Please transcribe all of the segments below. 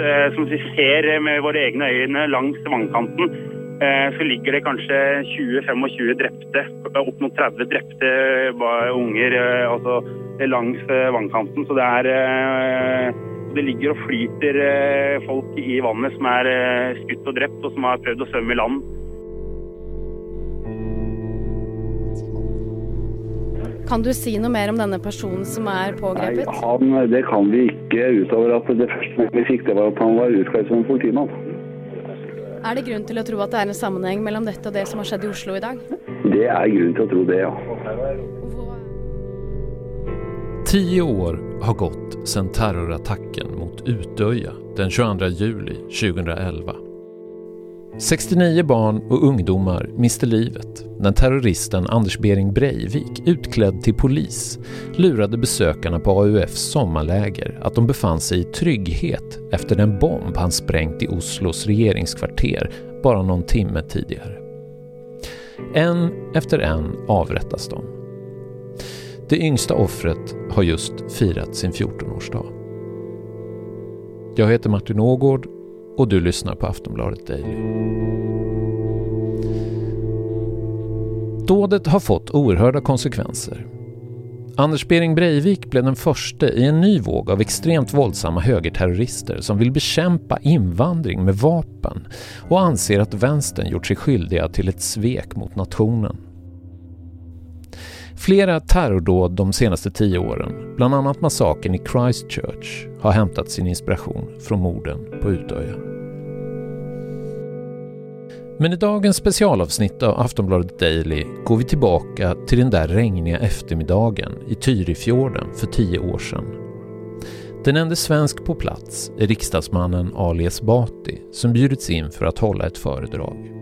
eh, som vi ser med våre egne øyne langs vannkanten, eh, så ligger det kanskje 20-25 drepte, opp mot 30 drepte eh, unger eh, altså, langs eh, vannkanten. Så det er det ligger og flyter folk i vannet som er skutt og drept, og som har prøvd å svømme i land. Kan du si noe mer om denne personen som er pågrepet? Nei, han, Det kan vi ikke, utover at det første vi fikk, det var at han var utkledd som politimann. Er det grunn til å tro at det er en sammenheng mellom dette og det som har skjedd i Oslo i dag? Det er grunn til å tro det, ja. Tio år har gått sedan terrorattacken mot Utöja den 22 juli 2011. 69 barn och ungdomar miste livet när terroristen Anders Bering Breivik, utklädd till polis, lurade besökarna på AUFs sommarläger att de befann sig i trygghet efter den bomb han sprängt i Oslos regeringskvarter bara någon timme tidigare. En efter en avrättas de. Det yngsta offret har just firat sin 14-årsdag. Jag heter Martin Ågård och du lyssnar på Aftonbladet Daily. Dådet har fått oerhörda konsekvenser. Anders Bering Breivik blev den första i en ny våg av extremt våldsamma högerterrorister som vill bekämpa invandring med vapen och anser att vänstern gjort sig skyldiga till ett svek mot nationen. Flera terrordåd de senaste tio åren, bland annat massakern i Christchurch, har hämtat sin inspiration från morden på Utöja. Men i dagens specialavsnitt av Aftonbladet Daily går vi tillbaka till den där regniga eftermiddagen i Tyrifjorden för tio år sedan. Den enda svensk på plats är riksdagsmannen Ali Esbati som bjudits in för att hålla ett föredrag.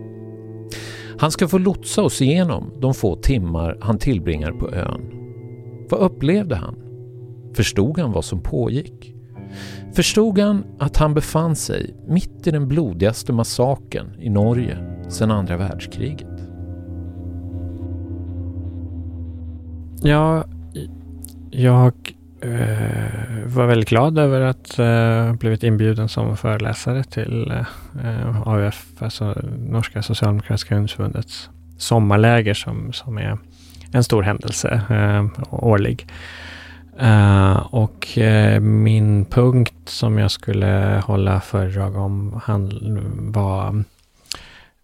Han ska få lotsa oss igenom de få timmar han tillbringar på ön. Vad upplevde han? Förstod han vad som pågick? Förstod han att han befann sig mitt i den blodigaste massakern i Norge sedan andra världskriget? Ja, jag Uh, var väldigt glad över att uh, blivit inbjuden som föreläsare till eh, uh, AUF, alltså Norska Socialdemokratiska ungdomsförbundets sommarläger som, som är en stor händelse uh, årlig. Uh, och uh, min punkt som jag skulle hålla föredrag om handl var,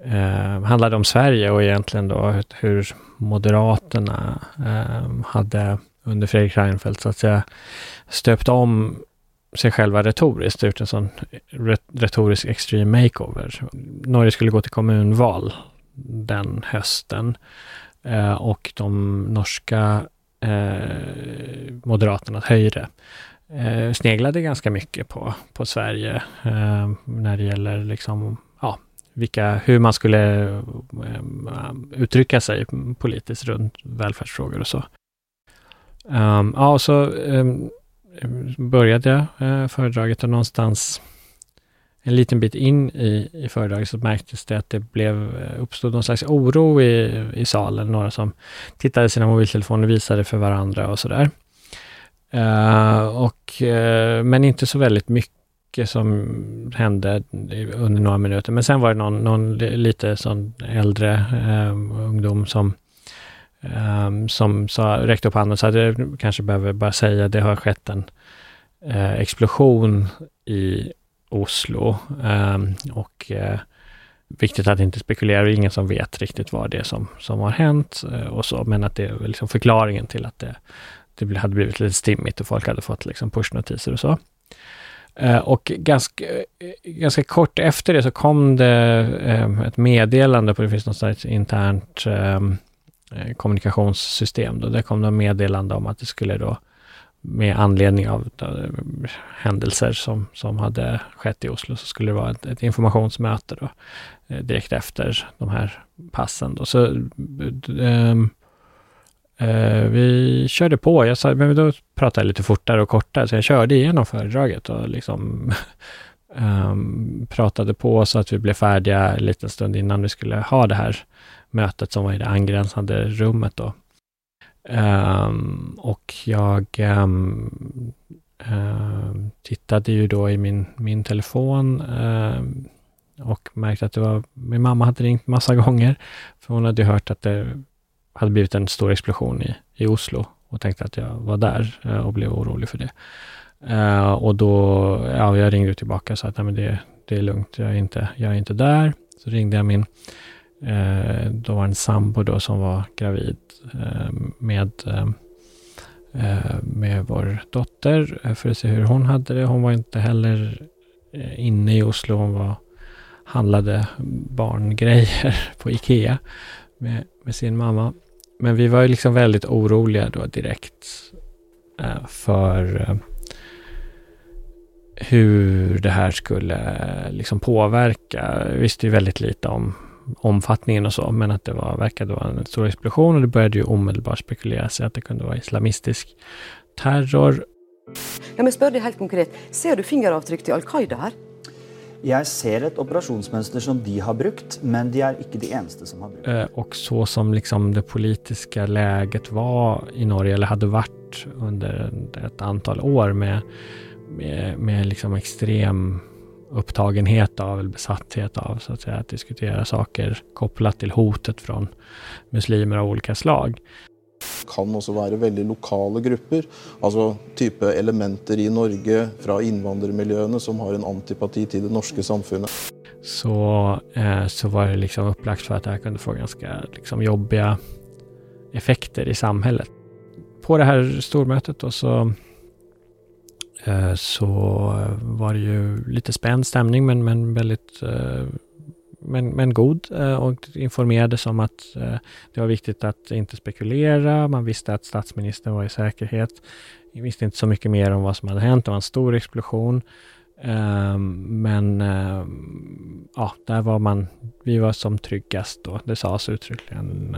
uh, handlade om Sverige och egentligen då hur Moderaterna hade under Fredrik Reinfeldt så att säga stöpt om sig själva retoriskt, gjort en sån retorisk extreme makeover. Norge skulle gå till kommunval den hösten eh, och de norska eh, moderaterna, höjre eh, sneglade ganska mycket på, på Sverige eh, när det gäller liksom, ja, vilka, hur man skulle eh, uttrycka sig politiskt runt välfärdsfrågor och så. Um, ja, och så um, började jag uh, föredraget och någonstans en liten bit in i, i föredraget så märktes det att det blev, eh, uppstod någon slags oro i, i salen. Några som tittade sina mobiltelefoner och visade för varandra och sådär. Uh, och, uh, men inte så väldigt mycket som hände under några minuter. Men sen var det någon, någon lite sån äldre uh, ungdom som um, som sa, räckte upp handen och sa att jag kanske behöver bara säga det har skett en eh, explosion i Oslo. Um, och uh, viktigt att inte spekulera, ingen som vet riktigt vad det är som, som har hänt uh, och så, men att det är liksom förklaringen till att det, det hade blivit lite stimmigt och folk hade fått liksom pushnotiser och så. Och ganska, ganska kort efter det så kom det ehm, ett meddelande på, det finns något internt Eh, kommunikationssystem. Då. Där kom det meddelande om att det skulle då med anledning av eh, händelser som, som hade skett i Oslo så skulle det vara ett, ett informationsmöte då, eh, direkt efter de här passen. Då. Så äh, äh, vi körde på. Jag sa, men då pratade jag lite fortare och kortare, så jag körde igenom föredraget och liksom Ehm, pratade på så att vi blev färdiga en liten stund innan vi skulle ha det här mötet som var i det angränsande rummet då. Um, och jag um, um, tittade ju då i min, min telefon eh, och märkte att det var, min mamma hade ringt massa gånger, för hon hade ju hört att det hade blivit en stor explosion i, i Oslo och tänkte att jag var där eh, och blev orolig för det. Uh, och då, ja, jag ringde tillbaka och sa att Nej, men det, det är lugnt, jag är, inte, jag är inte där. Så ringde jag min, eh, uh, då var en sambo då som var gravid uh, med, med vår dotter för att se hur hon hade det. Hon var inte heller inne i Oslo, hon var, handlade barngrejer på Ikea med, med sin mamma. Men vi var ju liksom väldigt oroliga då direkt för hur det här skulle liksom påverka. Vi visste ju väldigt lite om omfattningen och så, men att det var, verkade vara en stor explosion och det började ju omedelbart spekuleras i att det kunde vara islamistisk terror. Ja, men spör dig helt konkret, ser du fingeravtryck till Al-Qaida här? Jag ser ett operationsmönster som de har brukt, men de är inte de eneste som har brukt det. Och så som liksom det politiska läget var i Norge, eller hade varit under ett antal år med med, med liksom extrem upptagenhet av, eller besatthet av, så att säga, att diskutera saker kopplat till hotet från muslimer av olika slag. Det kan också vara väldigt lokala grupper, alltså typ elementer i Norge från invandrarmiljöerna som har en antipati till det norska samfundet. Så, eh, så var det liksom upplagt för att det här kunde få ganska liksom, jobbiga effekter i samhället. På det här stormötet då så Eh, så var det ju lite spänd stämning men, men väldigt eh, men, men god eh, och informerades om att det var viktigt att inte spekulera. Man visste att statsministern var i säkerhet. Vi visste inte så mycket mer om vad som hade hänt. Det var en stor explosion. Men ja, där var man, vi var som tryggast då. Det sades uttryckligen.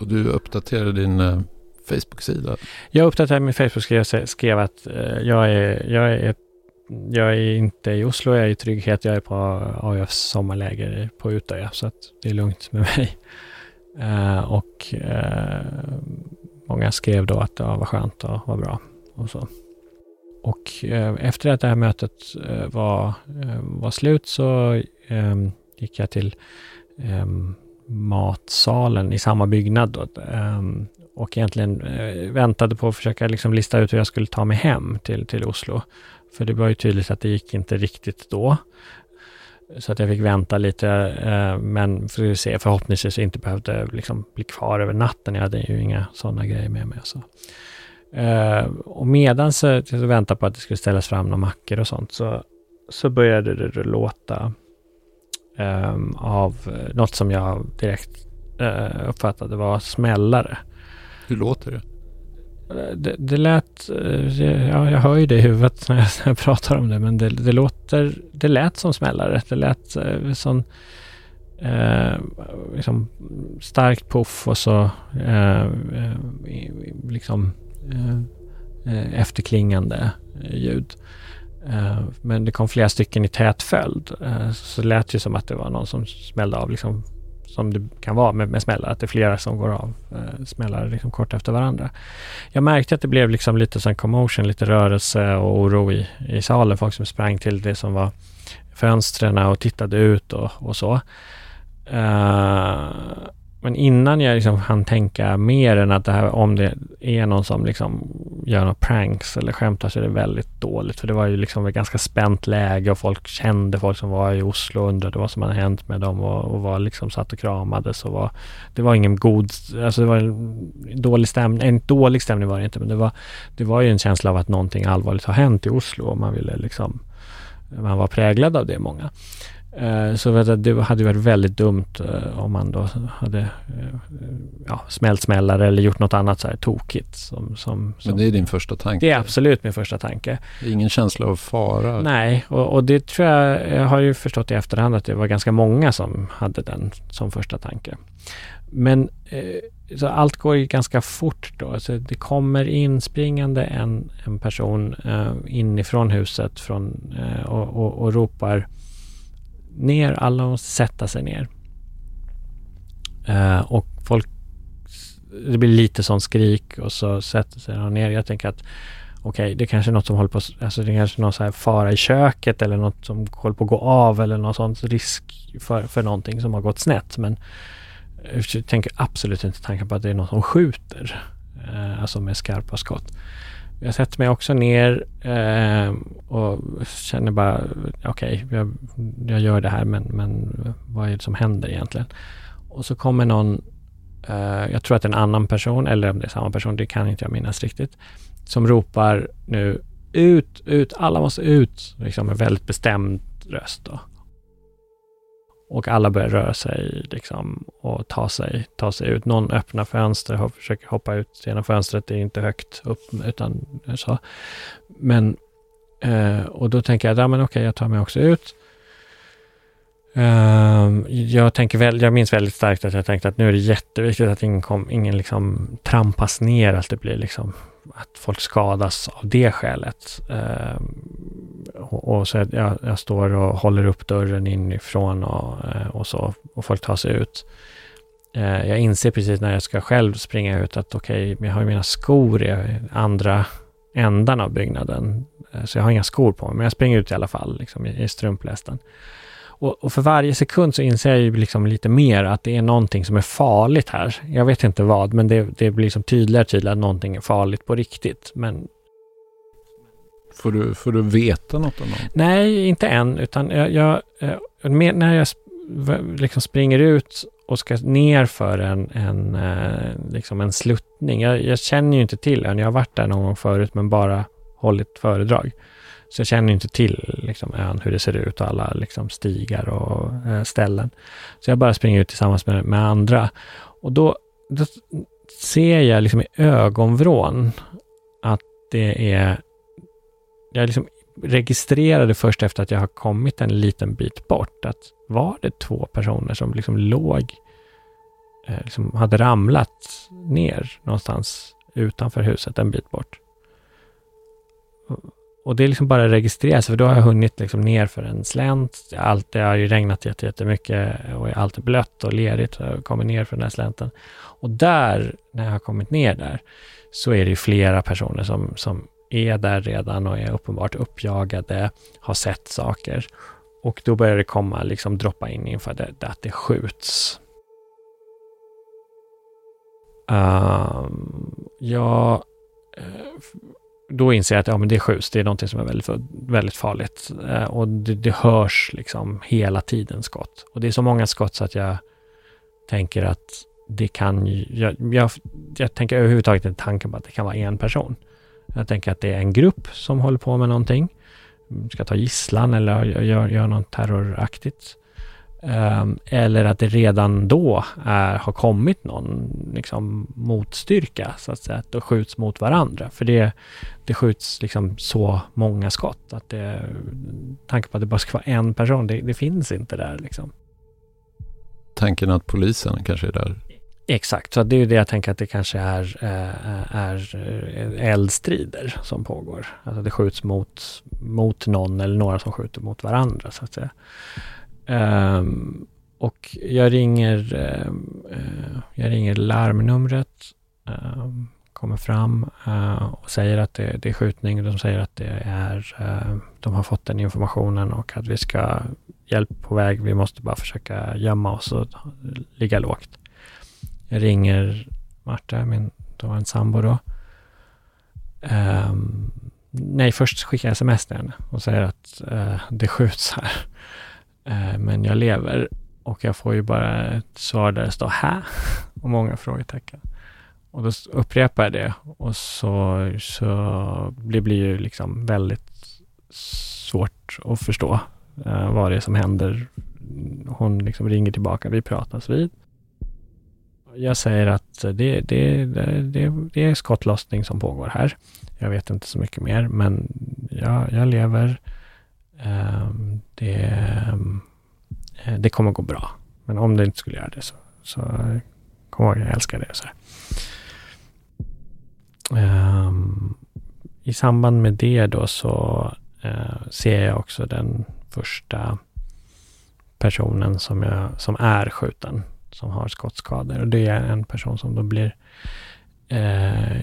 Och du uppdaterade din Facebook-sida? Jag uppdaterade min Facebook-sida och skrev att eh, jag, är, jag, är, jag är inte i Oslo, jag är i trygghet, jag är på AIFs sommarläger på Utöja, så att det är lugnt med mig. Uh, och uh, många skrev då att det var skönt och var bra och så. Och uh, efter att det här mötet var, var slut så um, gick jag till um, matsalen i samma byggnad då, um, och egentligen eh, väntade på att försöka liksom lista ut hur jag skulle ta mig hem till, till Oslo. För det var ju tydligt att det gick inte riktigt då. Så att jag fick vänta lite, eh, men för att se, förhoppningsvis inte behövde liksom bli kvar över natten. Jag hade ju inga sådana grejer med mig. Så. Eh, och medan jag väntade på att det skulle ställas fram några mackor och sånt, så, så började det låta eh, av något som jag direkt eh, uppfattade var smällare. Hur låter det? Det, det lät, eh, ja, jag hör ju det i huvudet när jag, när jag pratar om det, men det, det, låter, det lät som smällare. Det lät eh, som eh, liksom starkt puff och så eh, eh liksom eh, eh, efterklingande ljud. men det kom flera stycken i tät följd. så det lät ju som att det var någon som smällde av liksom som det kan vara med, med smällar, att det är flera som går av eh, smällar liksom kort efter varandra. Jag märkte att det blev liksom lite sån commotion, lite rörelse och oro i, i salen. Folk som sprang till det som var fönstren och tittade ut och, och så. Uh, men innan jag liksom hann tänka mer än att det här, om det är någon som liksom gör några pranks eller skämtar så är det väldigt dåligt. För det var ju liksom ett ganska spänt läge och folk kände folk som var i Oslo och undrade vad som hade hänt med dem och, och var liksom satt och kramades och var, det var ingen god, alltså det var en dålig stämning, en dålig stämning var det inte, men det var, det var ju en känsla av att någonting allvarligt har hänt i Oslo och man ville liksom, man var präglad av det många. Eh, så det hade varit väldigt dumt eh, om man då hade eh, ja, smält smällare eller gjort något annat så här tokigt. Som, som, som, Men det är din första tanke? Det är absolut min första tanke. Ingen känsla av fara? Nej, och, och, det tror jag, jag har ju förstått i efterhand att det var ganska många som hade den som första tanke. Men så allt går ju ganska fort då. Alltså det kommer in springande en, en person inifrån huset från, och, och, och ropar ner, alla måste sätta sig ner. Uh, och folk, det blir lite sån skrik och så sätter sig de ner. Jag tänker att okej, okay, det kanske är något som håller på, alltså det är kanske någon så här fara i köket eller något som håller på att gå av eller någon sån risk för, för någonting som har gått snett. Men jag tänker absolut inte tanken på att det är någon som skjuter, eh, alltså med skarpa skott. Jag sätter mig också ner eh, och känner bara, okej, okay, jag, jag, gör det här men, men vad är det som händer egentligen? Och så kommer någon, eh, jag tror att det är en annan person, eller om det är samma person, det kan inte jag minnas riktigt, som ropar nu ut, ut, alla måste ut, liksom med väldigt bestämd röst då. Och alla börjar röra sig liksom och ta sig, ta sig ut. Någon öppnar fönster och försöker hoppa ut genom fönstret. Det är inte högt upp utan så. Men, eh, och då tänker jag, ja men okej, jag tar mig också ut. Uh, jag, tänker väl, jag minns väldigt starkt att jag tänkte att nu är det jätteviktigt att ingen, kom, ingen liksom trampas ner, att det blir liksom att folk skadas av det skälet. Ehm, och, och, så jag, jag, står och håller upp dörren inifrån och, eh, och så, och folk tar sig ut. Eh, jag inser precis när jag ska själv springa ut att okej, okay, jag har ju mina skor i andra ändan av byggnaden. Eh, så jag har inga skor på mig, men jag springer ut i alla fall liksom, i, i strumplästen. Och, och, för varje sekund så inser jag ju liksom lite mer att det är någonting som är farligt här. Jag vet inte vad, men det, det blir liksom tydligare och tydligare att någonting är farligt på riktigt. Men... Får du, får du veta något om det? Nej, inte än, utan jag, jag eh, när jag liksom springer ut och ska ner för en, en, eh, liksom en sluttning. Jag, jag känner ju inte till ön. Jag har varit där någon gång förut, men bara hållit föredrag. Så jag känner inte till liksom, ön, hur det ser ut och alla liksom, stigar och eh, ställen. Så jag bara springer ut tillsammans med, med andra. Och då, då ser jag liksom i ögonvrån att det är... Jag liksom registrerade först efter att jag har kommit en liten bit bort att var det två personer som liksom låg, eh, liksom hade ramlat ner någonstans utanför huset en bit bort. Och det är liksom bara registreras, för då har jag hunnit liksom ner för en slänt. Allt, det har ju regnat jättemycket och allt är blött och lerigt. Jag kommer ner för den här slänten. Och där, när jag har kommit ner där, så är det ju flera personer som, som är där redan och är uppenbart uppjagade, har sett saker. Och då börjar det komma, liksom droppa in inför det, att det skjuts. Ehm, um, jag eh, då inser jag att ja, men det skjuts. Det är någonting som är väldigt, väldigt farligt. Eh, och det, det hörs liksom hela tiden skott. Och det är så många skott så att jag tänker att det kan jag, jag, jag tänker överhuvudtaget inte tanken på att det kan vara en person. Jag tänker att det är en grupp som håller på med någonting. Ska ta gisslan eller gör, gör något terroraktigt. Um, eller att det redan då är, har kommit någon liksom, motstyrka, så att säga, det skjuts mot varandra. För det, det skjuts liksom så många skott att det, tanken på att det bara ska vara en person, det, det finns inte där liksom. Tanken att polisen kanske är där? Exakt, så det är ju det jag tänker att det kanske är, äh, är eh, eldstrider som pågår. Alltså det skjuts mot, mot någon eller några som skjuter mot varandra så att säga. Um, och jag ringer, uh, jag ringer larmnumret, um, kommer fram uh, och säger att det, det, är skjutning. De säger att det är, eh, de har fått den informationen och att vi ska hjälp på väg. Vi måste bara försöka gömma oss och ligga lågt. Jag ringer Marta, min då en sambo då. Um, nej, först skickar jag sms till henne och säger att det skjuts här. Eh, men jag lever och jag får ju bara ett svar där det står här och många frågetecken. Och då upprepar jag det och så, så det blir ju liksom väldigt svårt att förstå eh, vad det är som händer. Hon liksom ringer tillbaka, vi pratas vid. Jag säger att det, det, det, det, är skottlossning som pågår här. Jag vet inte så mycket mer, men jag, jag lever. Ehm, det, eh, det kommer gå bra. Men om det inte skulle göra det så, så kom ihåg, jag älskar det. Så ehm, I samband med det då så eh, ser jag också den första personen som, jag, som är skjuten, som har skottskador. Och det är en person som då blir eh,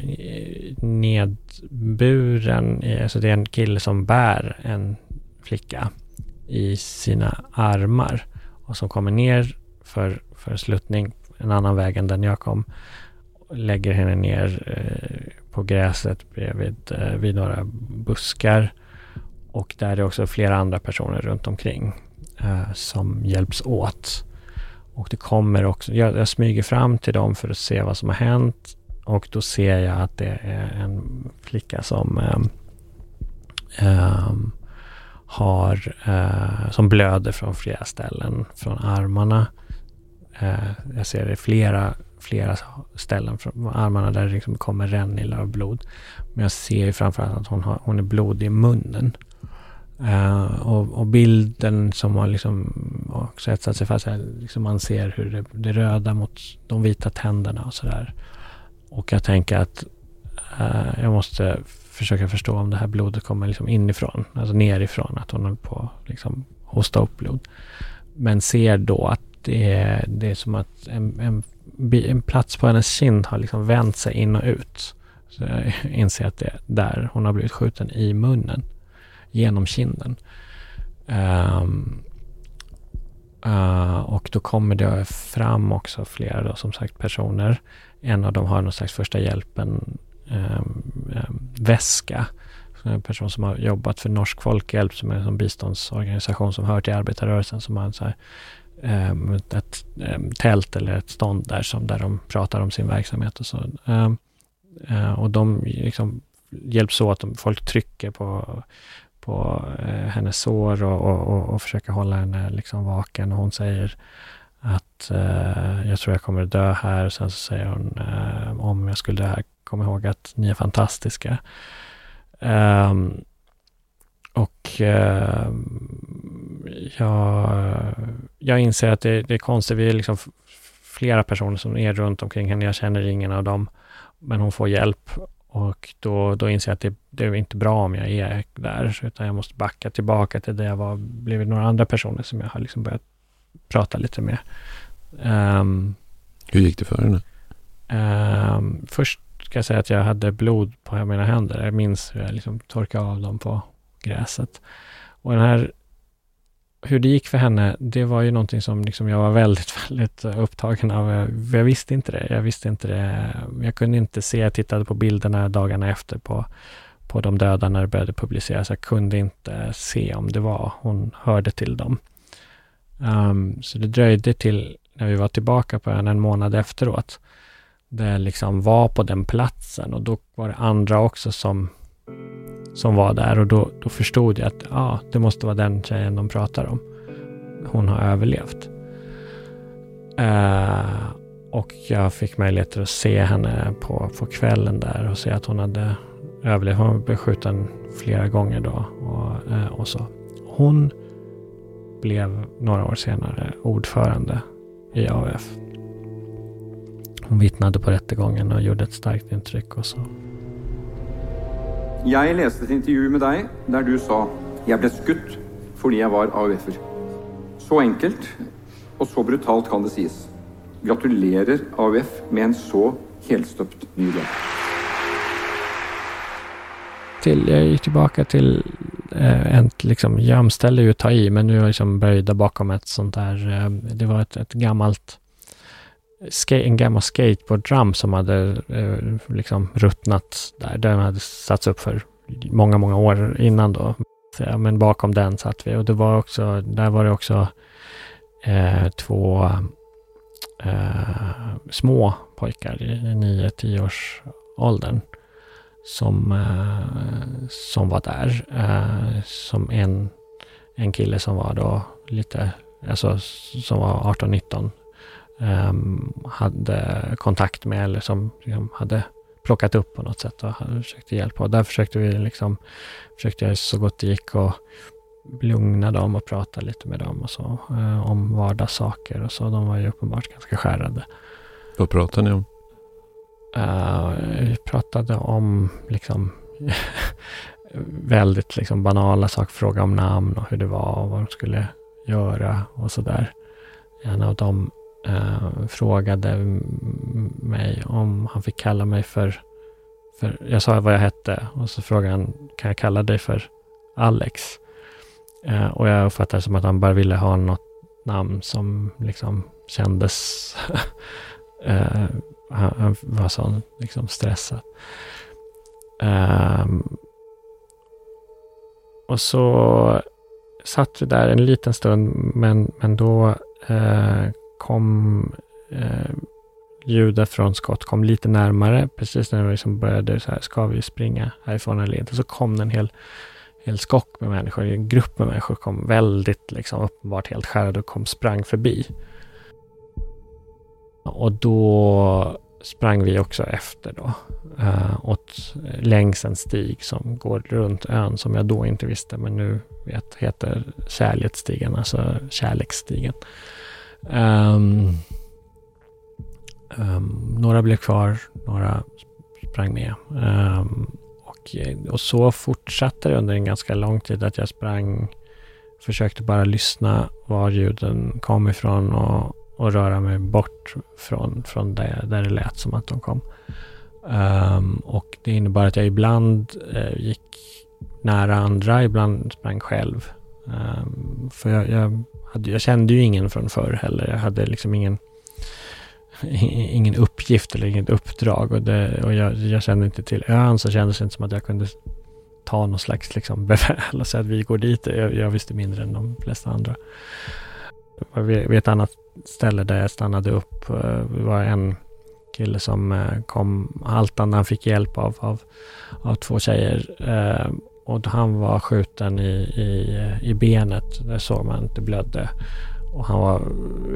nedburen, i, alltså det är en kille som bär en flicka i sina armar och som kommer ner för, för sluttning en annan väg än den jag kom. Lägger henne ner eh, på gräset bredvid eh, vid några buskar. Och där är också flera andra personer runt omkring eh, som hjälps åt. Och det kommer också, jag, jag smyger fram till dem för att se vad som har hänt. Och då ser jag att det är en flicka som eh, eh, har, eh, som blöder från flera ställen från armarna. Eh, jag ser det flera, flera ställen från armarna där det liksom kommer rännilar av blod. Men jag ser framförallt att hon, har, hon är blodig i munnen. Uh, och, och, bilden som har liksom också etsat sig fast, liksom man ser hur det, det röda mot de vita tänderna och sådär. Och jag tänker att uh, jag måste försöka förstå om det här blodet kommer liksom inifrån, alltså nerifrån, att hon håller på att liksom hosta upp blod. Men ser då att det är, det är som att en, en, en plats på hennes kind har liksom vänt sig in och ut. Så jag inser att det är där hon har blivit skjuten i munnen, genom kinden. Um, uh, och då kommer det fram också flera då, som sagt personer. En av dem har någon slags första hjälpen Ehm, ehm, väska. En person som har jobbat för Norsk Folkhjälp som är en biståndsorganisation som hör till arbetarrörelsen som har en så här ehm, ett tält eller ett stånd där, som, där de pratar om sin verksamhet och så. Eh, och de liksom hjälps åt, folk trycker på, på eh, hennes sår och, och, och, och, försöker hålla henne liksom vaken och hon säger att eh, jag tror jag kommer dö här. Sen så säger hon om jag skulle dö här, kom ihåg att ni är fantastiska. Um, och eh, jag, jag inser att det, det är konstigt. Vi är liksom flera personer som är runt omkring henne. Jag känner ingen av dem. Men hon får hjälp och då, då inser jag att det, det är inte bra om jag är där, utan jag måste backa tillbaka till det jag var, blivit några andra personer som jag har liksom börjat prata lite med. Um, Hur gick det för henne? Um, först ska jag säga att jag hade blod på mina händer. Jag minns hur jag liksom torkade av dem på gräset. Och den här, hur det gick för henne, det var ju någonting som liksom jag var väldigt, väldigt upptagen av. Jag visste inte det. Jag visste inte det. Jag kunde inte se, jag tittade på bilderna dagarna efter på, på de döda när det började publiceras. Jag kunde inte se om det var, hon hörde till dem. Um, så det dröjde till när vi var tillbaka på ön en månad efteråt. Det liksom var på den platsen och då var det andra också som som var där och då, då förstod jag att ja, det måste vara den tjejen de pratar om. Hon har överlevt. Uh, och jag fick möjligheter att se henne på, på kvällen där och se att hon hade överlevt. Hon blev skjuten flera gånger då och, uh, och så. Hon blev några år senare ordförande i AUF. Hon vittnade på rättegången och gjorde ett starkt intryck och så Jeg leste et intervju med deg der du sa jeg ble skutt fordi jeg var AUF-er. Så enkelt og så brutalt kan det sies. Gratulerer AUF med en så helstøpt ny lov. Till, jag gick tillbaka till eh, ett liksom, gömställe ju att ta i, men nu är jag liksom böjda bakom ett sånt där, eh, det var ett, ett gammalt en gammal skateboarddram som hade eh, liksom ruttnat där. Den hade satts upp för många, många år innan då. Ja, men bakom den satt vi och det var också, där var det också eh, två eh, små pojkar i 9-10 års åldern som, eh, som var där. Eh, som en, en kille som var då lite, alltså som var 18-19 hade kontakt med eller som liksom, hade plockat upp på något sätt och hade försökt hjälpa. Och där försökte vi liksom, försökte jag så gott det gick att lugna dem och prata lite med dem och så uh, om vardagssaker och så. De var ju uppenbart ganska skärrade. Vad pratade ni om? Uh, vi pratade om liksom väldigt liksom banala saker, fråga om namn och hur det var och vad de skulle göra och sådär. En av dem eh, frågade mig om han fick kalla mig för, för, jag sa vad jag hette och så frågade han, kan jag kalla dig för Alex? Eh, och jag uppfattade det som att han bara ville ha något namn som liksom kändes eh, han, han, var så liksom stressad. Ehm, och så satt vi där en liten stund, men, men då eh, kom eh, ljudet från skott kom lite närmare. Precis när vi liksom började så här, ska vi springa härifrån eller inte? Så kom det en hel, hel skock med människor. En grupp med människor kom väldigt liksom uppenbart helt skärrade och kom sprang förbi. Och då sprang vi också efter då. Uh, åt, längs en stig som går runt ön som jag då inte visste men nu vet heter Kärleksstigen, alltså Kärleksstigen. Um, um, några blev kvar, några sprang med. Um, och, och så fortsatte det under en ganska lång tid att jag sprang, försökte bara lyssna var ljuden kom ifrån och och röra mig bort från, från det, där det lät som att de kom. Um, och det innebar att jag ibland uh, gick nära andra, ibland sprang själv. Um, för jag, jag, hade, jag, kände ju ingen från förr heller. Jag hade liksom ingen, ingen uppgift eller inget uppdrag. Och, det, och jag, jag, kände inte till ön så kändes det inte som att jag kunde ta någon slags liksom befäl och säga att vi går dit. Jag, jag visste mindre än de flesta andra. Vid ett annat ställe där jag stannade upp det var en kille som eh, kom haltande. Han fick hjälp av, av, av två tjejer. Eh, och han var skjuten i, i, i benet. Där såg man att det blödde. Och han var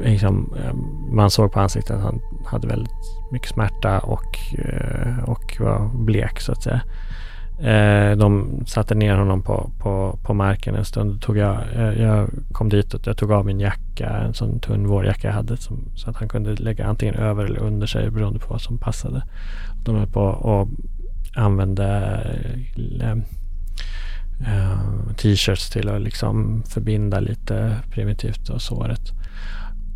liksom, eh, man såg på ansiktet att han hade väldigt mycket smärta och, eh, och var blek så att säga. Eh, de satte ner honom på, på, på marken en stund. Tog jag, jag kom dit och jag tog av min jacka, en sån tunn vårjacka jag hade som, så att han kunde lägga antingen över eller under sig beroende på vad som passade. De höll på och använde eh, t-shirts till att liksom förbinda lite primitivt och såret.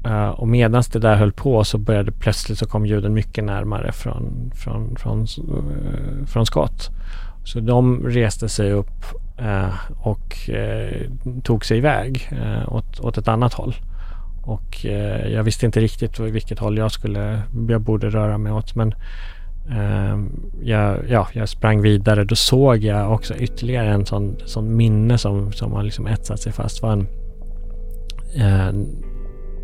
Eh, och medan det där höll på så började plötsligt så kom ljuden mycket närmare från, från, från, uh, från skott. Så de reste sig upp eh, och eh, tog sig iväg eh, åt, åt ett annat håll. Och eh, jag visste inte riktigt vilket håll jag skulle, jag borde röra mig åt. Men Ehm, jag, ja, jag sprang vidare. Då såg jag också ytterligare en sån, sån minne som, som har liksom etsat sig fast. Det var en, en,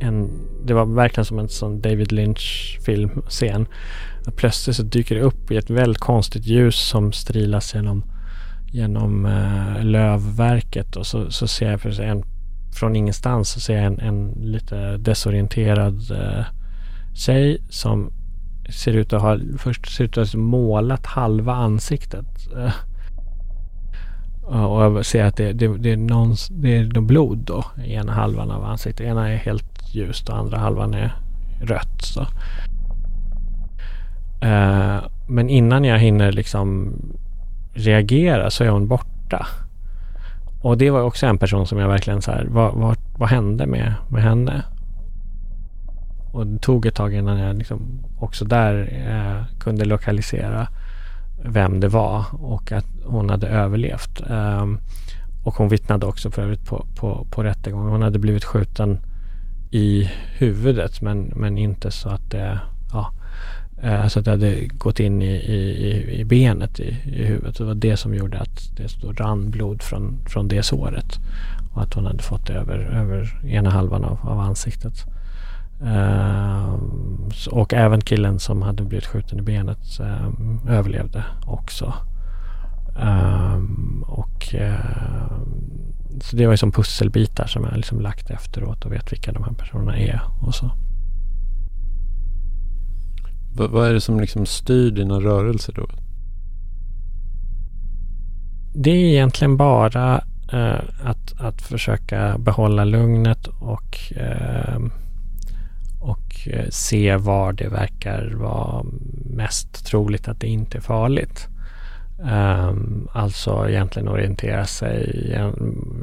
en, det var verkligen som en sån David Lynch filmscen plötsligt så dyker det upp i ett väldigt konstigt ljus som strilas genom, genom eh, lövverket och så, så ser jag en, från ingenstans så ser jag en, en lite desorienterad eh, tjej som ser ut att ha först ser ut att ha målat halva ansiktet. Och jag ser att det, det, det, är någon, det är blod då i ena halvan av ansiktet. Ena är helt ljust och andra halvan är rött. Så. Uh, men innan jag hinner liksom reagera så är hon borta. Och det var också en person som jag verkligen så här, vad, vad, vad hände med, med henne? Och det tog ett tag innan jag liksom också där eh, kunde lokalisera vem det var och att hon hade överlevt. Um, och hon vittnade också för övrigt på, på, på rättegången. Hon hade blivit skjuten i huvudet men, men inte så att det ja, Eh, så att det hade gått in i, i, i benet i, i huvudet. Det var det som gjorde att det stod rann blod från, från det såret. Och att hon hade fått det över, över ena halvan av, av ansiktet. Uh, och även killen som hade blivit skjuten i benet uh, överlevde också. Uh, och Så det var ju som pusselbitar som jag liksom lagt efteråt och vet vilka de här personerna är och så. V vad är det som liksom styr dina rörelser då? Det är egentligen bara eh, att, att försöka behålla lugnet och, eh, och eh, se var det verkar vara mest troligt att det inte är farligt. Um, alltså egentligen orientera sig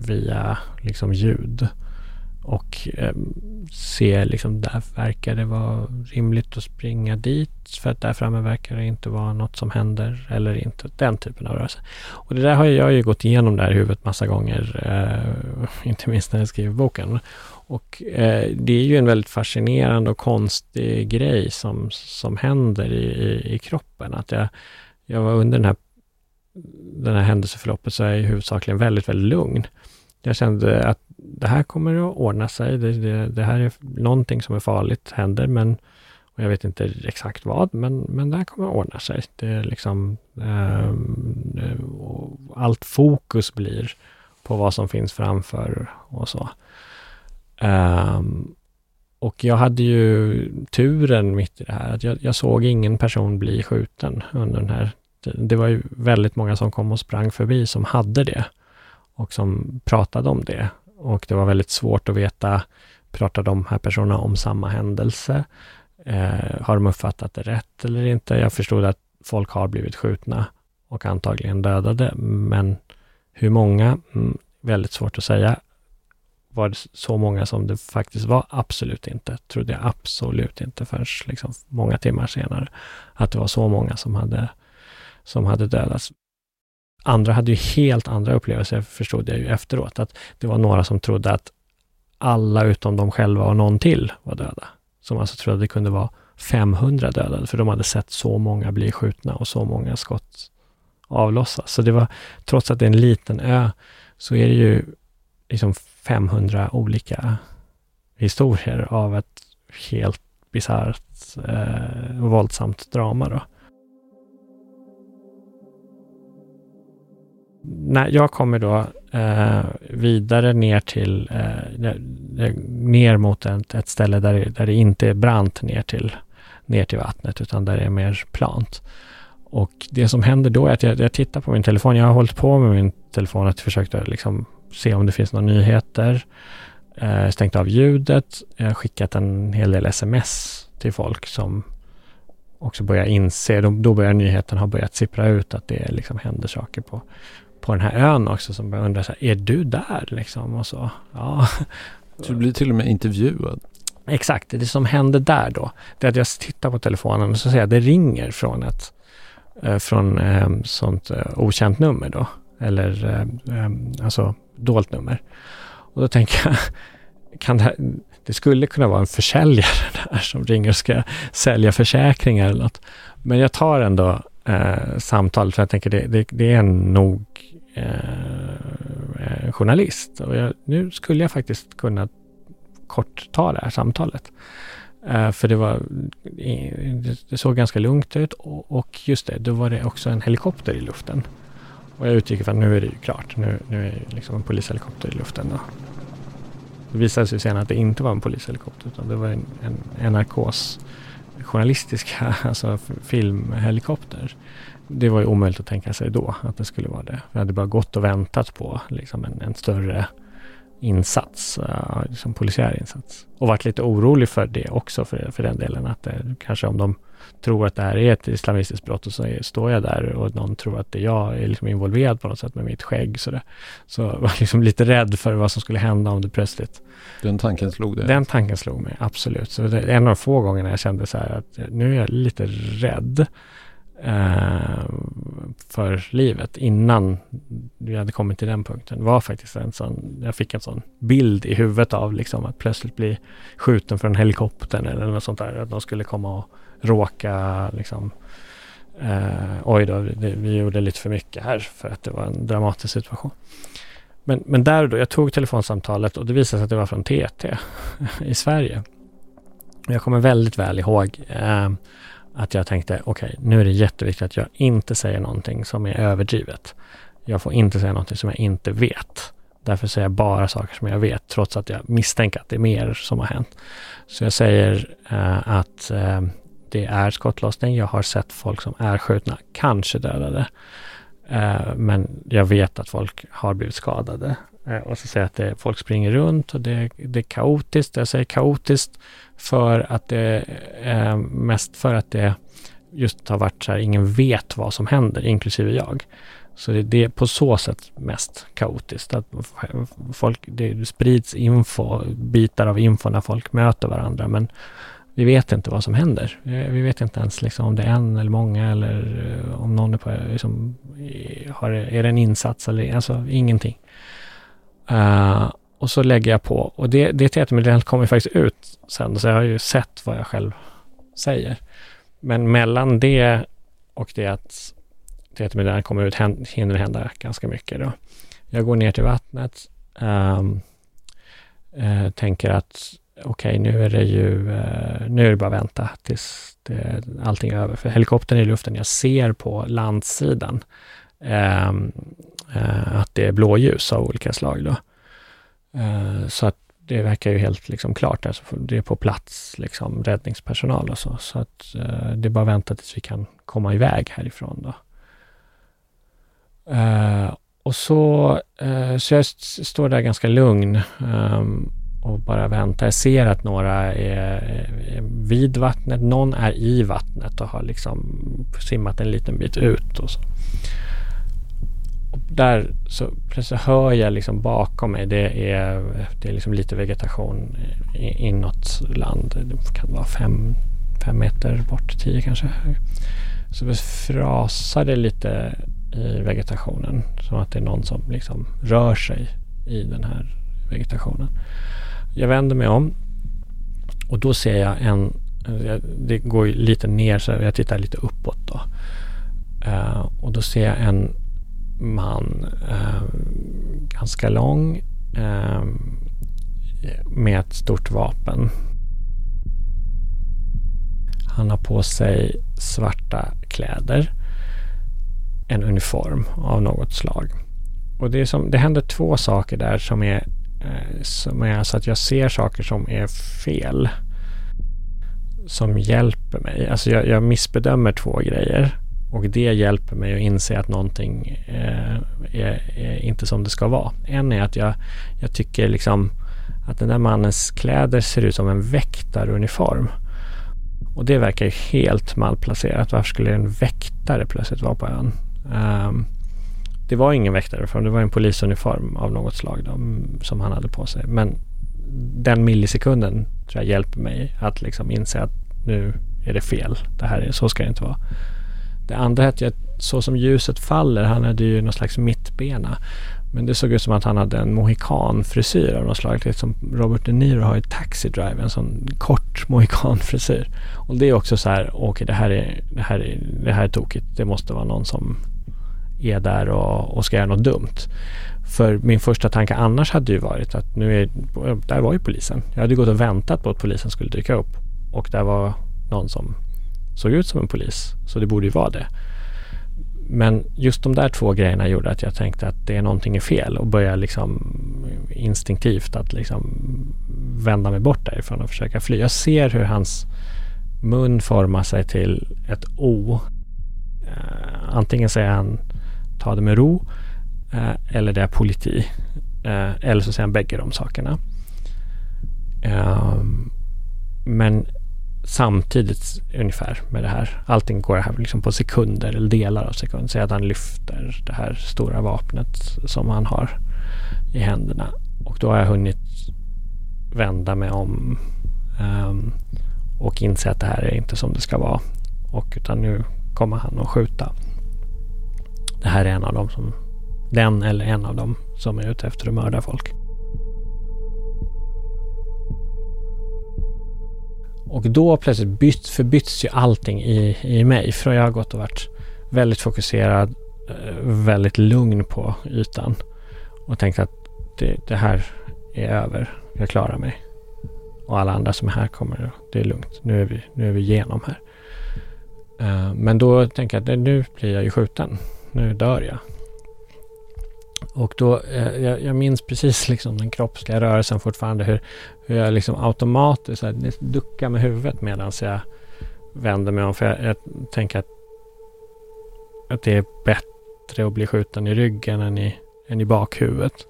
via liksom ljud och eh, se liksom, där verkar det vara rimligt att springa dit för att där framme verkar det inte vara något som händer eller inte. Den typen av rörelse. Och det där har jag ju gått igenom där i huvudet massa gånger, eh, inte minst när jag skriver boken. Och eh, det är ju en väldigt fascinerande och konstig grej som, som händer i, i, i kroppen. Att jag, jag var under den här, den här händelseförloppet så är jag huvudsakligen väldigt, väldigt lugn. Jag kände att det här kommer att ordna sig. Det, det, det, här är någonting som är farligt, händer, men och jag vet inte exakt vad, men, men det här kommer att ordna sig. Det är liksom eh, allt fokus blir på vad som finns framför och så. Um, och jag hade ju turen mitt i det här, att jag, jag, såg ingen person bli skjuten under den här det var ju väldigt många som kom och sprang förbi som hade det och som pratade om det. Och det var väldigt svårt att veta, pratar de här personerna om samma händelse? Eh, har de uppfattat det rätt eller inte? Jag förstod att folk har blivit skjutna och antagligen dödade, men hur många? Mm, väldigt svårt att säga. Var det så många som det faktiskt var? Absolut inte. Trodde jag absolut inte förrän liksom många timmar senare. Att det var så många som hade, som hade dödats. Andra hade ju helt andra upplevelser, förstod jag ju efteråt. Att det var några som trodde att alla utom de själva och någon till var döda. Som alltså trodde att det kunde vara 500 dödade, för de hade sett så många bli skjutna och så många skott avlossas. Så det var, trots att det är en liten ö, så är det ju liksom 500 olika historier av ett helt bisarrt eh, våldsamt drama. Då. När jag kommer då eh, vidare ner till eh, eh ner mot ett, ett ställe där det, där det inte är brant ner till, ner till vattnet utan där det är mer plant. Och det som händer då är att jag, jag tittar på min telefon. Jag har hållit på med min telefon och försökt liksom se om det finns några nyheter. Eh, stängt av ljudet. Jag har skickat en hel del sms till folk som också börjar inse, då, då börjar nyheten ha börjat sippra ut att det liksom händer saker på, på den här ön också som börjar undra så här, är du där liksom? Och så, ja. Så du blir till och med intervjuad? Exakt, det som händer där då, det är att jag tittar på telefonen och så ser jag att det ringer från ett eh, från eh, sånt eh, okänt nummer då, eller eh, alltså dolt nummer. Och då tänker jag, kan det, här, det skulle kunna vara en försäljare där som ringer och ska sälja försäkringar eller något. Men jag tar ändå eh, samtalet för jag tänker det, det, det är nog eh, journalist. Och jag, nu skulle jag faktiskt kunna kort ta det här samtalet. Eh, för det var, det såg ganska lugnt ut och, och, just det, då var det också en helikopter i luften. Och jag utgick ifrån att nu är det ju klart, nu, nu är det liksom en polishelikopter i luften. Då. Det visade sig senare att det inte var en polishelikopter utan det var en, en NRKs journalistiska, alltså filmhelikopter det var ju omöjligt att tänka sig då att det skulle vara det. Vi hade bara gått och väntat på liksom en, en större insats, uh, liksom polisiär insats. Och varit lite orolig för det också för, för den delen. Att det, kanske om de tror att det här är ett islamistiskt brott och så är, står jag där och någon tror att det jag är liksom involverad på något sätt med mitt skägg. Så, det, så jag var liksom lite rädd för vad som skulle hända om det plötsligt. Den tanken slog dig? Den tanken slog mig, absolut. Så det är en av de få gångerna jag kände så här att nu är jag lite rädd eh, Eh, för livet innan vi hade kommit till den punkten var faktiskt en sån, jag fick en sån bild i huvudet av liksom att plötsligt bli skjuten från helikoptern eller något sånt där. Att de skulle komma och råka liksom eh, oj då, det, vi gjorde lite för mycket här för att det var en dramatisk situation. Men, men där och då, jag tog telefonsamtalet och det visade sig att det var från TT i Sverige. Jag kommer väldigt väl ihåg eh, att jag tänkte, okej, okay, nu är det jätteviktigt att jag inte säger någonting som är överdrivet. Jag får inte säga någonting som jag inte vet. Därför säger jag bara saker som jag vet, trots att jag misstänker att det är mer som har hänt. Så jag säger eh, att eh, det är skottlossning. Jag har sett folk som är skjutna, kanske dödade. Eh, men jag vet att folk har blivit skadade. Eh, och så säger jag att det, folk springer runt och det, det är kaotiskt. Jag säger kaotiskt för att det är mest för att det just har varit så här, ingen vet vad som händer, inklusive jag. Så det är på så sätt mest kaotiskt. Att folk, det sprids info, bitar av info när folk möter varandra. Men vi vet inte vad som händer. Vi vet inte ens liksom om det är en eller många eller eh, om någon är på, liksom, har, är det en insats eller alltså ingenting. Uh, och så lägger jag på och det, det teatermeddelandet kommer faktiskt ut sen så jag har ju sett vad jag själv säger. Men mellan det och det att TT-meddelandet kommer ut hinner hända ganska mycket då. Jag går ner till vattnet, um, uh, tänker att okej, okay, nu är det ju, uh, nu är det bara att vänta tills det, allting är över. För helikoptern är i luften, jag ser på landsidan um, Eh, att det är blåljus av olika slag då. Eh, så att det verkar ju helt liksom klart. Alltså det är på plats liksom räddningspersonal och så. Så att eh, det är bara att vänta tills vi kan komma iväg härifrån då. Eh, och så, eh, så jag står där ganska lugn ehm, och bara väntar. Jag ser att några är, är, vid vattnet. Någon är i vattnet och har liksom simmat en liten bit ut och så där så plötsligt hör jag liksom bakom mig, det är, det är liksom lite vegetation inåt land. Det kan vara fem, fem meter bort, tio kanske. Så det frasar det lite i vegetationen. Som att det är någon som liksom rör sig i den här vegetationen. Jag vänder mig om och då ser jag en, det går lite ner så jag tittar lite uppåt då. Uh, och då ser jag en man, eh, ganska lång, eh, med ett stort vapen. Han har på sig svarta kläder, en uniform av något slag. Och det, är som, det händer två saker där som är, eh, som är så att jag ser saker som är fel. Som hjälper mig. Alltså jag, jag missbedömer två grejer. Och det hjälper mig att inse att någonting eh, är, är, inte som det ska vara. En är att jag, jag tycker liksom att den där mannens kläder ser ut som en väktaruniform. Och det verkar ju helt malplacerat. Varför skulle en väktare plötsligt vara på ön? Um, det var ingen väktaruniform, det var en polisuniform av något slag då, mm, som han hade på sig. Men den millisekunden tror jag hjälper mig att liksom inse att nu är det fel. Det här är, så ska det inte vara. Det andra hette ju Så som ljuset faller. Han hade ju någon slags mittbena. Men det såg ut som att han hade en mohikanfrisyr av något slag. Lite som Robert De Niro har i Taxi Drive. En sån kort mohikanfrisyr. Och det är också så här, okej okay, det, här är, det, här är, det här är tokigt. Det måste vara någon som är där och, och ska göra något dumt. För min första tanke annars hade ju varit att nu är, där var ju polisen. Jag hade gått och väntat på att polisen skulle dyka upp. Och där var någon som såg ut som en polis. Så det borde ju vara det. Men just de där två grejerna gjorde att jag tänkte att det är någonting är fel och började liksom instinktivt att liksom vända mig bort därifrån och försöka fly. Jag ser hur hans mun formar sig till ett O. Eh, antingen säger han ta det med ro eh, eller det är politi. Eh, eller så säger han bägge de sakerna. Ehm, men samtidigt ungefär med det här. Allting går här liksom på sekunder eller delar av sekunder. Säg att han lyfter det här stora vapnet som han har i händerna. Och då har jag hunnit vända mig om um, och inse att det här är inte som det ska vara. Och utan nu kommer han att skjuta. Det här är en av dem som, den eller en av dem som är ute efter att mörda folk. Och då plötsligt byts, förbyts ju allting i, i mig. För jag har gått och varit väldigt fokuserad, eh, väldigt lugn på ytan. Och tänkt att det, det här är över. Jag klarar mig. Och alla andra som är här kommer, det är lugnt. Nu är vi, nu är vi igenom här. Eh, men då tänker jag att nu blir jag ju skjuten. Nu dör jag. Och då, eh, jag, jag, minns precis liksom den kroppsliga rörelsen fortfarande. Hur, hur jag liksom automatiskt så här, duckar med huvudet medan jag vänder mig om. För jag, jag tänker att, att det är bättre att bli skjuten i ryggen än i, än i bakhuvudet.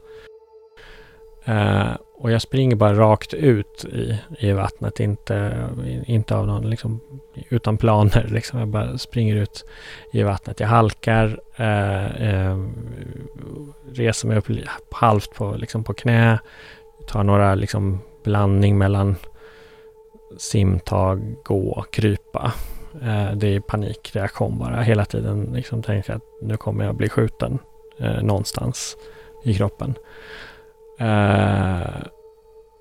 Uh, och jag springer bara rakt ut i, i vattnet, inte, inte av någon, liksom, utan planer. Liksom. Jag bara springer ut i vattnet. Jag halkar, eh, eh, reser mig upp halvt på, liksom, på knä, tar några liksom, blandning mellan simtag, gå, krypa. Eh, det är panikreaktion bara. Hela tiden liksom, tänker jag att nu kommer jag bli skjuten eh, någonstans i kroppen. Uh,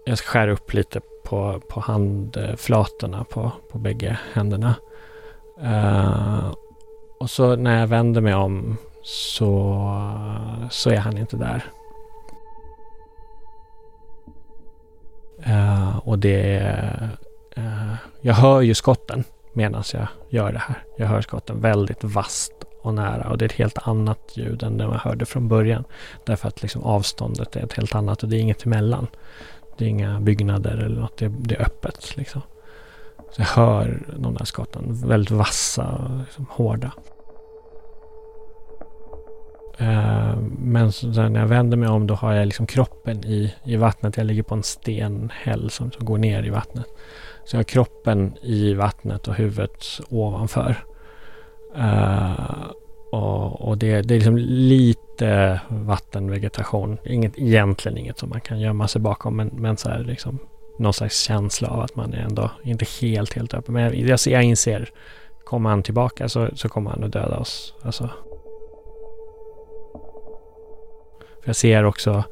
jag skär upp lite på, på handflatorna på, på bägge händerna. Uh, och så när jag vänder mig om så, så är han inte där. Uh, och det är... Uh, jag hör ju skotten medan jag gör det här. Jag hör skotten väldigt vasst och nära och det är ett helt annat ljud än det man hörde från början. Därför att liksom avståndet är ett helt annat och det är inget emellan. Det är inga byggnader eller något, det är, det är öppet liksom. Så jag hör de där skotten, väldigt vassa och liksom hårda. Eh, men när jag vänder mig om då har jag liksom kroppen i, i vattnet. Jag ligger på en stenhäll som, som går ner i vattnet. Så jag har kroppen i vattnet och huvudet ovanför. Uh, och, och det, det, är liksom lite vattenvegetation. Inget, egentligen inget som man kan gömma sig bakom. Men, men så här liksom någon slags känsla av att man är ändå inte helt, helt öppen. Men jag, jag, jag inser, kommer han tillbaka så, så kommer han att döda oss. Alltså. För jag ser också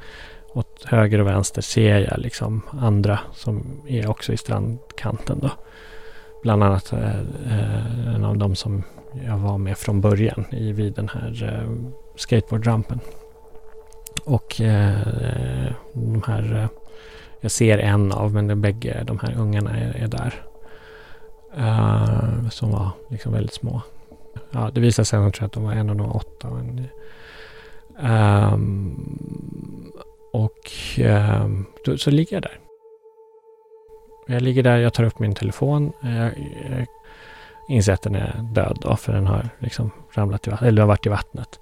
åt höger och vänster ser jag liksom andra som är också i strandkanten då. Bland annat eh, eh en av dem som jag var med från början i, vid den här eh, skateboardrampen. Och eh, de här, eh, jag ser en av, men de bägge de här ungarna är, är där. Uh, som var liksom väldigt små. Ja, det visade sig att, att de var en av de var åtta. Men, um, och um, då, så ligger jag där. Jag ligger där, jag tar upp min telefon. Jag, jag inser att den är död då, för den har liksom ramlat i vattnet, eller har varit i vattnet.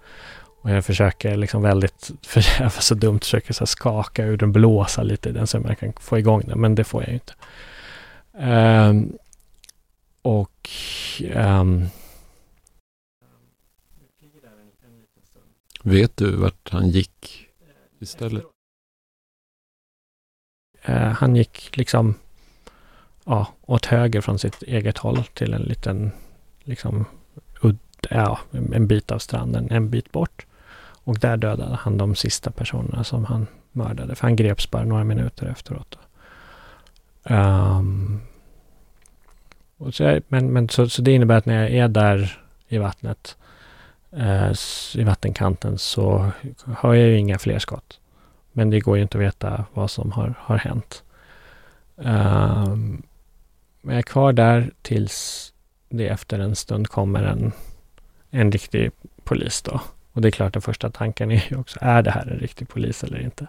Och jag försöker liksom väldigt, för jag var så dumt, försöker så skaka ur den, blåsa lite i den så man kan få igång den, men det får jag ju inte. Um, och um, Vet du vart han gick istället? Uh, han gick liksom ja, åt höger från sitt eget håll till en liten, liksom, udd, ja, en bit av stranden, en bit bort. Och där dödade han de sista personerna som han mördade. För han greps bara några minuter efteråt. Um, och så, men men så, så det innebär att när jag är där i vattnet, eh, i vattenkanten, så har jag ju inga fler skott. Men det går ju inte att veta vad som har, har hänt. Um, men jag är kvar där tills det efter en stund kommer en, en riktig polis då. Och det är klart, den första tanken är ju också, är det här en riktig polis eller inte?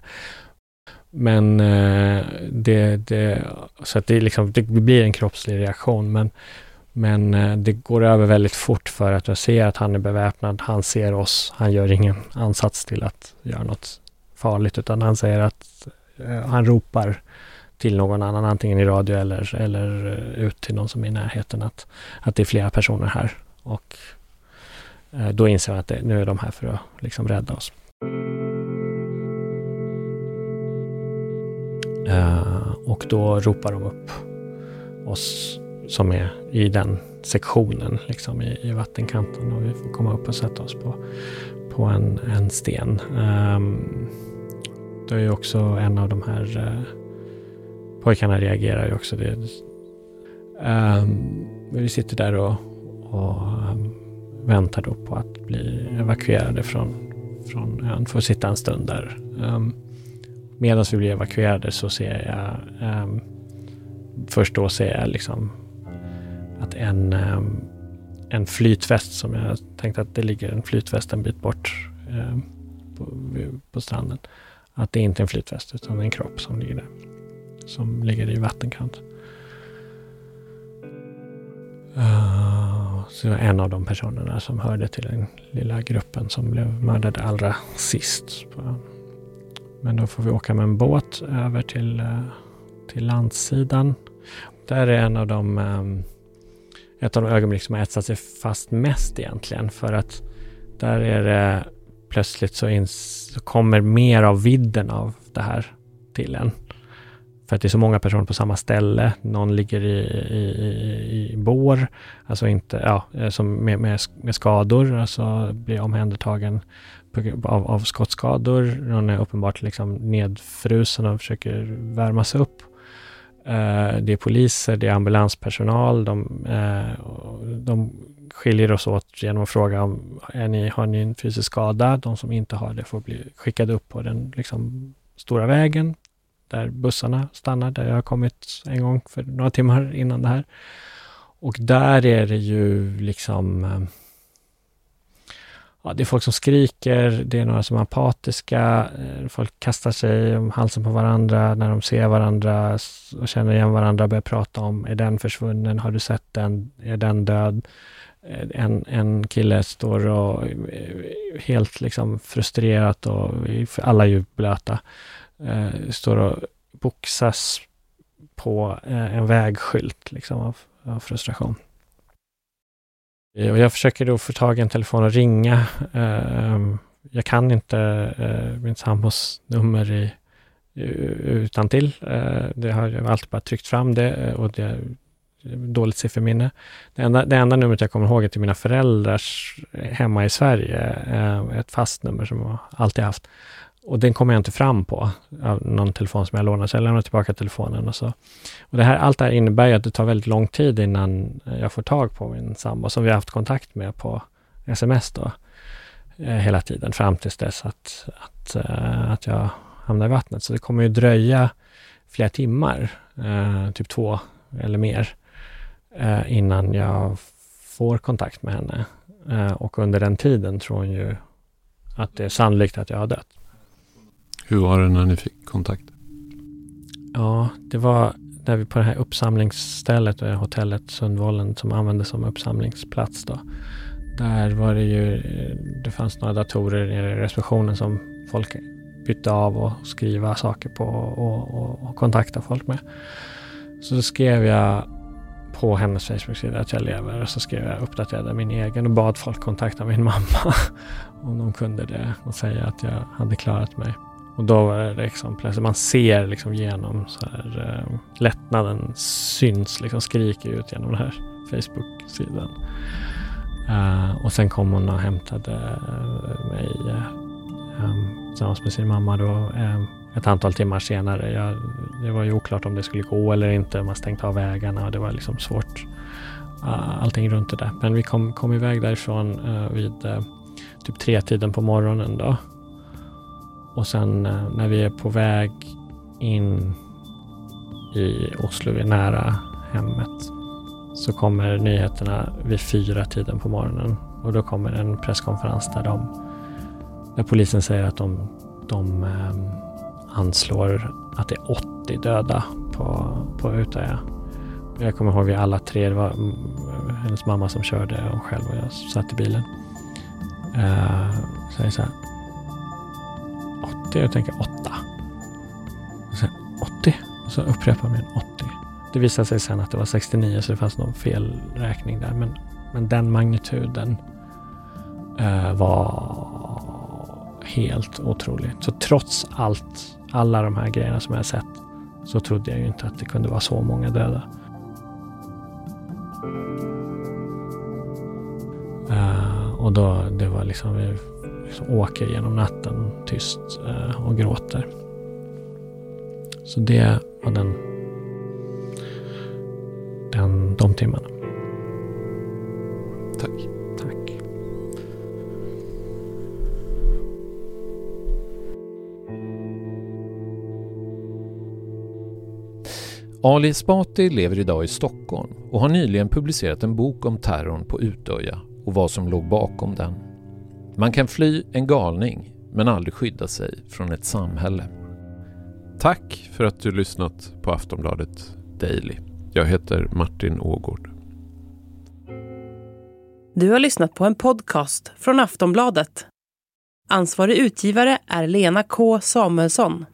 Men eh, det, det, så att det, liksom, det blir en kroppslig reaktion, men, men eh, det går över väldigt fort för att jag ser att han är beväpnad, han ser oss, han gör ingen ansats till att göra något farligt, utan han säger att eh, han ropar till någon annan, antingen i radio eller, eller eh, ut till någon som är i närheten, att, att det är flera personer här. Och eh, då inser jag att det, nu är de här för att liksom rädda oss. Eh, och då ropar de upp oss som är i den sektionen, liksom i, i vattenkanten och vi får komma upp och sätta oss på, på en, en sten. Um, det är ju också en av de här uh, pojkarna reagerar ju också. Det, um, vi sitter där och, och um, väntar då på att bli evakuerade från, från ön. Får sitta en stund där. Um, Medan vi blir evakuerade så ser jag um, Först då ser jag liksom att en, um, en flytväst som jag tänkte att det ligger en flytväst en bit bort um, på, på stranden. Att det inte är en flytväst utan en kropp som ligger där som ligger i vattenkant. Uh, så det var en av de personerna som hörde till den lilla gruppen som blev mördad allra sist men då får vi åka med en båt över till, eh, till landsidan. Där är en av de, eh, ett av de ögonblick som har etsat sig fast mest egentligen. För att där är det plötsligt så, ins, så kommer mer av vidden av det här till en. För att det är så många personer på samma ställe. Någon ligger i, i, i bår, alltså inte, ja, eh, som med, med, med skador, alltså blir omhändertagen av, av skottskador. Någon är uppenbart liksom nedfrusen och försöker värmas upp. Eh, det är poliser, det är ambulanspersonal. De, eh, de skiljer oss åt genom att fråga om är ni, har ni en fysisk skada? De som inte har det får bli skickade upp på den liksom, stora vägen där bussarna stannar, där jag har kommit en gång för några timmar innan det här. Och där är det ju liksom eh, Ja, det är folk som skriker, det är några som är apatiska, eh, folk kastar sig om halsen på varandra när de ser varandra och känner igen varandra, och börjar prata om, är den försvunnen, har du sett den, är den död? Eh, en, en kille står och helt liksom frustrerat och alla är ju blöta eh, står och boxas på eh, en vägskylt liksom, av, av frustration. Eh, och jag försöker då få tag i en telefon och ringa. Eh, jag kan inte eh, min sambos nummer i, utan till. Eh, det har jag alltid bara tryckt fram det eh, och det är dåligt sifferminne. Det enda, det enda numret jag kommer ihåg är till mina föräldrars eh, hemma i Sverige. Eh, ett fast nummer som jag alltid haft. Och den kommer jag inte fram på, av någon telefon som jag lånade, så jag lämnar tillbaka telefonen och så. Och det här, allt det här innebär ju att det tar väldigt lång tid innan jag får tag på min sambo, som vi har haft kontakt med på sms då, eh, hela tiden, fram tills dess att, att, eh, att jag hamnar i vattnet. Så det kommer ju dröja flera timmar, eh, typ två eller mer, eh, innan jag får kontakt med henne. Eh, och under den tiden tror hon ju att det är sannolikt att jag har dött. Hur var det när ni fick kontakt? Ja, det var när vi på det här uppsamlingsstället, hotellet Sundvollen som användes som uppsamlingsplats då. Där var det ju, det fanns några datorer i receptionen som folk bytte av och skriva saker på och, och, och kontakta folk med. Så då skrev jag på hennes Facebook-sida att jag lever och så skrev jag uppdaterade min egen och bad folk kontakta min mamma om de kunde det och säga att jag hade klarat mig. Och då var det liksom plötsligt, man ser liksom genom så här, eh, lättnaden syns, liksom skriker ut genom den här Facebook-sidan. Uh, och sen kom hon och hämtade eh, mig um, tillsammans med sin mamma då um, ett antal timmar senare. Jag, det var ju oklart om det skulle gå eller inte. Man stängde av vägarna och det var liksom svårt. Uh, allting runt det där. Men vi kom, kom iväg därifrån vid typ tre tiden på morgonen då. Och sen eh, när vi är på väg in i Oslo, vi är nära hemmet, så kommer nyheterna vid fyra tiden på morgonen. Och då kommer en presskonferens där, de, där polisen säger att de, de eh, anslår att det är 80 döda på, på Utøya. Jag kommer ihåg vi alla tre, det var mm, hennes mamma som körde och själv och jag satt i bilen. Uh, så jag så här, 80 och tänker 8. Och sen 80 och så upprepar man 80. Det visade sig sen att det var 69 så det fanns någon felräkning där. Men, men den magnituden uh, var helt otrolig. Så trots allt, alla de här grejerna som jag sett så trodde jag ju inte att det kunde vara så många döda. Uh, och då, det var liksom liksom åker genom natten tyst eh, och gråter. Så det var den, den, de timmarna. Tack. Tack. Ali Esbati lever idag i Stockholm och har nyligen publicerat en bok om terrorn på Utöja och vad som låg bakom den. Man kan fly en galning, men aldrig skydda sig från ett samhälle. Tack för att du lyssnat på Aftonbladet Daily. Jag heter Martin Ågård. Du har lyssnat på en podcast från Aftonbladet. Ansvarig utgivare är Lena K Samuelsson.